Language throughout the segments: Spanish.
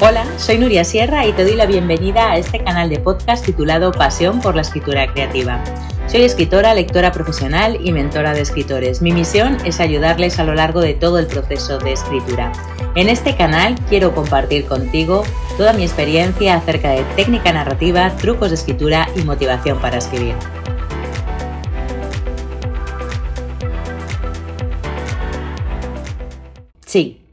Hola, soy Nuria Sierra y te doy la bienvenida a este canal de podcast titulado Pasión por la Escritura Creativa. Soy escritora, lectora profesional y mentora de escritores. Mi misión es ayudarles a lo largo de todo el proceso de escritura. En este canal quiero compartir contigo toda mi experiencia acerca de técnica narrativa, trucos de escritura y motivación para escribir. Sí,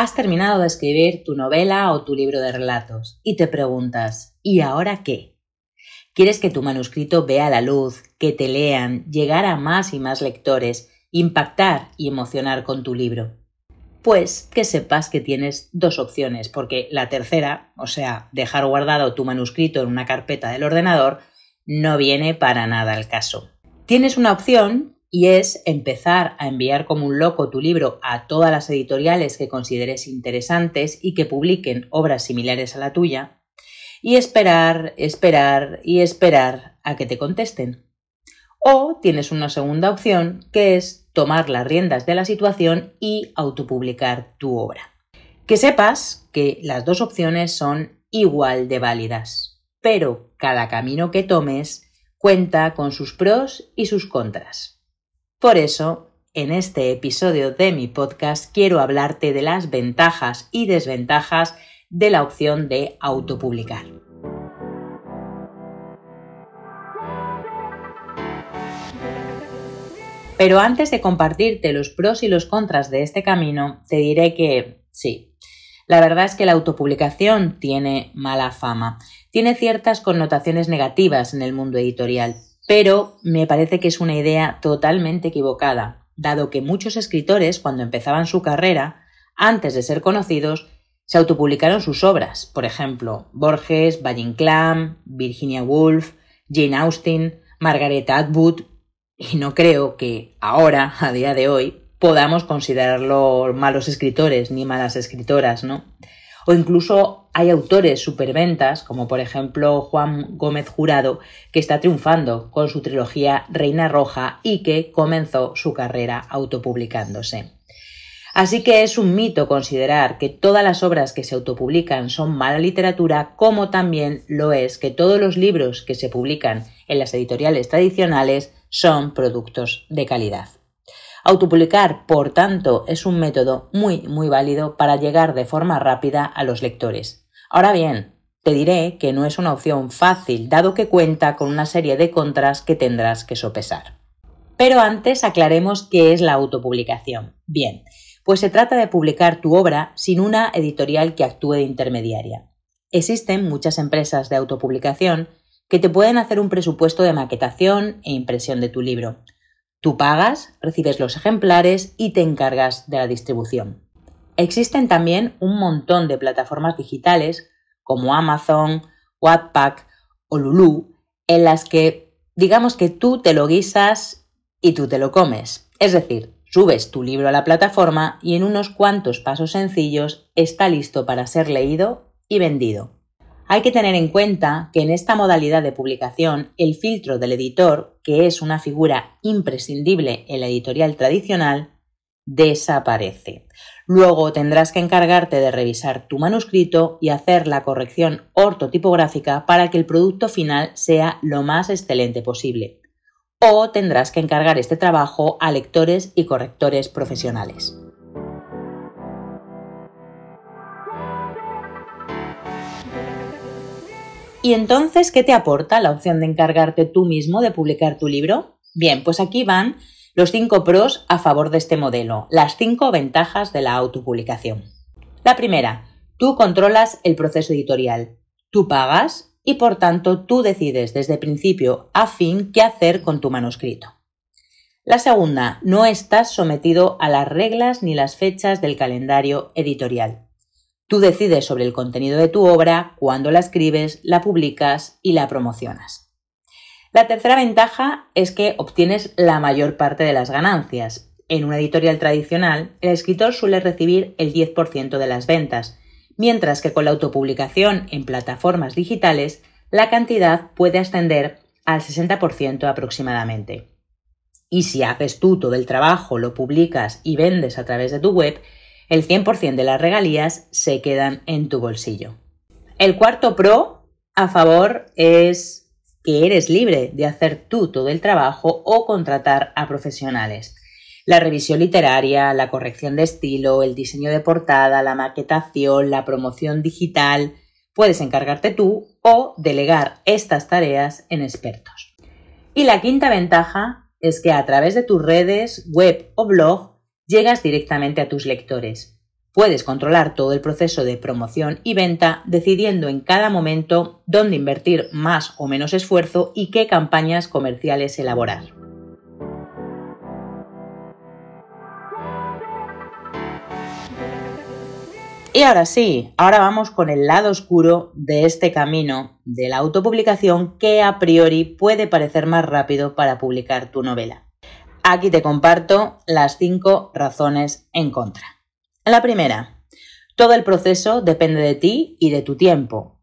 Has terminado de escribir tu novela o tu libro de relatos y te preguntas, ¿y ahora qué? ¿Quieres que tu manuscrito vea la luz, que te lean, llegar a más y más lectores, impactar y emocionar con tu libro? Pues que sepas que tienes dos opciones, porque la tercera, o sea, dejar guardado tu manuscrito en una carpeta del ordenador, no viene para nada al caso. Tienes una opción y es empezar a enviar como un loco tu libro a todas las editoriales que consideres interesantes y que publiquen obras similares a la tuya y esperar, esperar y esperar a que te contesten. O tienes una segunda opción que es tomar las riendas de la situación y autopublicar tu obra. Que sepas que las dos opciones son igual de válidas, pero cada camino que tomes cuenta con sus pros y sus contras. Por eso, en este episodio de mi podcast quiero hablarte de las ventajas y desventajas de la opción de autopublicar. Pero antes de compartirte los pros y los contras de este camino, te diré que sí, la verdad es que la autopublicación tiene mala fama, tiene ciertas connotaciones negativas en el mundo editorial pero me parece que es una idea totalmente equivocada, dado que muchos escritores, cuando empezaban su carrera, antes de ser conocidos, se autopublicaron sus obras, por ejemplo, Borges, Valle Inclán, Virginia Woolf, Jane Austen, Margaret Atwood, y no creo que ahora, a día de hoy, podamos considerarlos malos escritores ni malas escritoras, ¿no? O incluso hay autores superventas, como por ejemplo Juan Gómez Jurado, que está triunfando con su trilogía Reina Roja y que comenzó su carrera autopublicándose. Así que es un mito considerar que todas las obras que se autopublican son mala literatura, como también lo es que todos los libros que se publican en las editoriales tradicionales son productos de calidad. Autopublicar, por tanto, es un método muy, muy válido para llegar de forma rápida a los lectores. Ahora bien, te diré que no es una opción fácil, dado que cuenta con una serie de contras que tendrás que sopesar. Pero antes aclaremos qué es la autopublicación. Bien, pues se trata de publicar tu obra sin una editorial que actúe de intermediaria. Existen muchas empresas de autopublicación que te pueden hacer un presupuesto de maquetación e impresión de tu libro, Tú pagas, recibes los ejemplares y te encargas de la distribución. Existen también un montón de plataformas digitales como Amazon, Wattpad o Lulu en las que digamos que tú te lo guisas y tú te lo comes. Es decir, subes tu libro a la plataforma y en unos cuantos pasos sencillos está listo para ser leído y vendido. Hay que tener en cuenta que en esta modalidad de publicación el filtro del editor, que es una figura imprescindible en la editorial tradicional, desaparece. Luego tendrás que encargarte de revisar tu manuscrito y hacer la corrección ortotipográfica para que el producto final sea lo más excelente posible. O tendrás que encargar este trabajo a lectores y correctores profesionales. ¿Y entonces qué te aporta la opción de encargarte tú mismo de publicar tu libro? Bien, pues aquí van los cinco pros a favor de este modelo, las cinco ventajas de la autopublicación. La primera, tú controlas el proceso editorial. Tú pagas y por tanto tú decides desde principio a fin qué hacer con tu manuscrito. La segunda, no estás sometido a las reglas ni las fechas del calendario editorial. Tú decides sobre el contenido de tu obra, cuándo la escribes, la publicas y la promocionas. La tercera ventaja es que obtienes la mayor parte de las ganancias. En una editorial tradicional, el escritor suele recibir el 10% de las ventas, mientras que con la autopublicación en plataformas digitales, la cantidad puede ascender al 60% aproximadamente. Y si haces tú todo el trabajo, lo publicas y vendes a través de tu web, El 100% de las regalías se quedan en tu bolsillo. El cuarto pro a favor es que eres libre de hacer tú todo el trabajo o contratar a profesionales. La revisión literaria, la corrección de estilo, el diseño de portada, la maquetación, la promoción digital, puedes encargarte tú o delegar estas tareas en expertos. Y la quinta ventaja es que a través de tus redes, web o blog llegas directamente a tus lectores. Puedes controlar todo el proceso de promoción y venta decidiendo en cada momento dónde invertir más o menos esfuerzo y qué campañas comerciales elaborar. Y ahora sí, ahora vamos con el lado oscuro de este camino de la autopublicación que a priori puede parecer más rápido para publicar tu novela. Aquí te comparto las 5 razones en contra. La primera, todo el proceso depende de ti y de tu tiempo.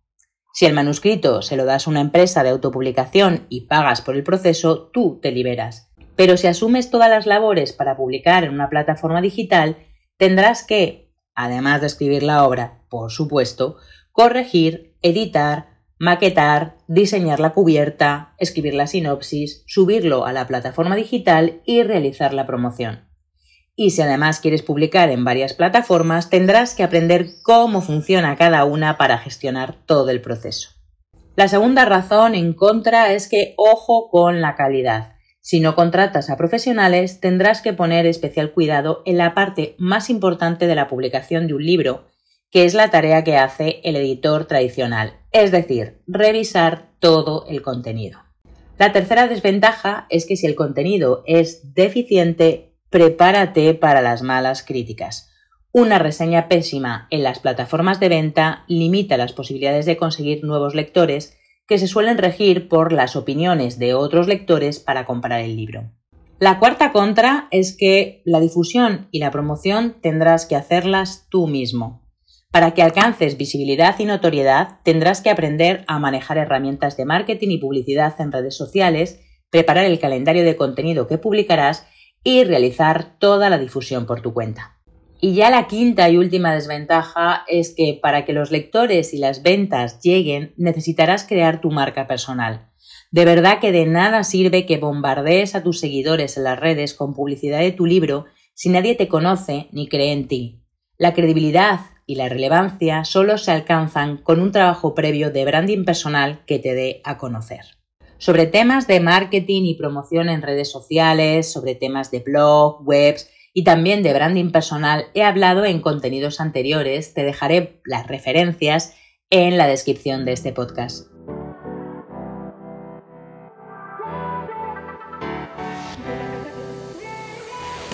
Si el manuscrito se lo das a una empresa de autopublicación y pagas por el proceso, tú te liberas. Pero si asumes todas las labores para publicar en una plataforma digital, tendrás que además de escribir la obra, por supuesto, corregir, editar, maquetar, diseñar la cubierta, escribir la sinopsis, subirlo a la plataforma digital y realizar la promoción. Y si además quieres publicar en varias plataformas, tendrás que aprender cómo funciona cada una para gestionar todo el proceso. La segunda razón en contra es que ojo con la calidad. Si no contratas a profesionales, tendrás que poner especial cuidado en la parte más importante de la publicación de un libro, que es la tarea que hace el editor tradicional, es decir, revisar todo el contenido. La tercera desventaja es que si el contenido es deficiente, prepárate para las malas críticas. Una reseña pésima en las plataformas de venta limita las posibilidades de conseguir nuevos lectores que se suelen regir por las opiniones de otros lectores para comprar el libro. La cuarta contra es que la difusión y la promoción tendrás que hacerlas tú mismo. Para que alcances visibilidad y notoriedad tendrás que aprender a manejar herramientas de marketing y publicidad en redes sociales, preparar el calendario de contenido que publicarás y realizar toda la difusión por tu cuenta. Y ya la quinta y última desventaja es que para que los lectores y las ventas lleguen necesitarás crear tu marca personal. De verdad que de nada sirve que bombardees a tus seguidores en las redes con publicidad de tu libro si nadie te conoce ni cree en ti. La credibilidad y la relevancia solo se alcanzan con un trabajo previo de branding personal que te dé a conocer. Sobre temas de marketing y promoción en redes sociales, sobre temas de blog, webs, y también de branding personal he hablado en contenidos anteriores, te dejaré las referencias en la descripción de este podcast.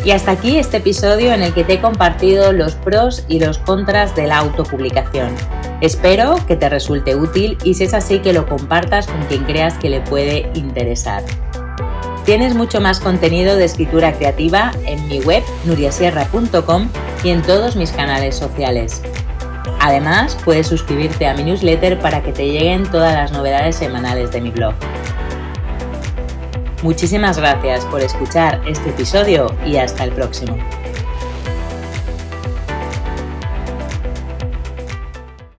Y hasta aquí este episodio en el que te he compartido los pros y los contras de la autopublicación. Espero que te resulte útil y si es así que lo compartas con quien creas que le puede interesar. Tienes mucho más contenido de escritura creativa en mi web nuriasierra.com y en todos mis canales sociales. Además, puedes suscribirte a mi newsletter para que te lleguen todas las novedades semanales de mi blog. Muchísimas gracias por escuchar este episodio y hasta el próximo.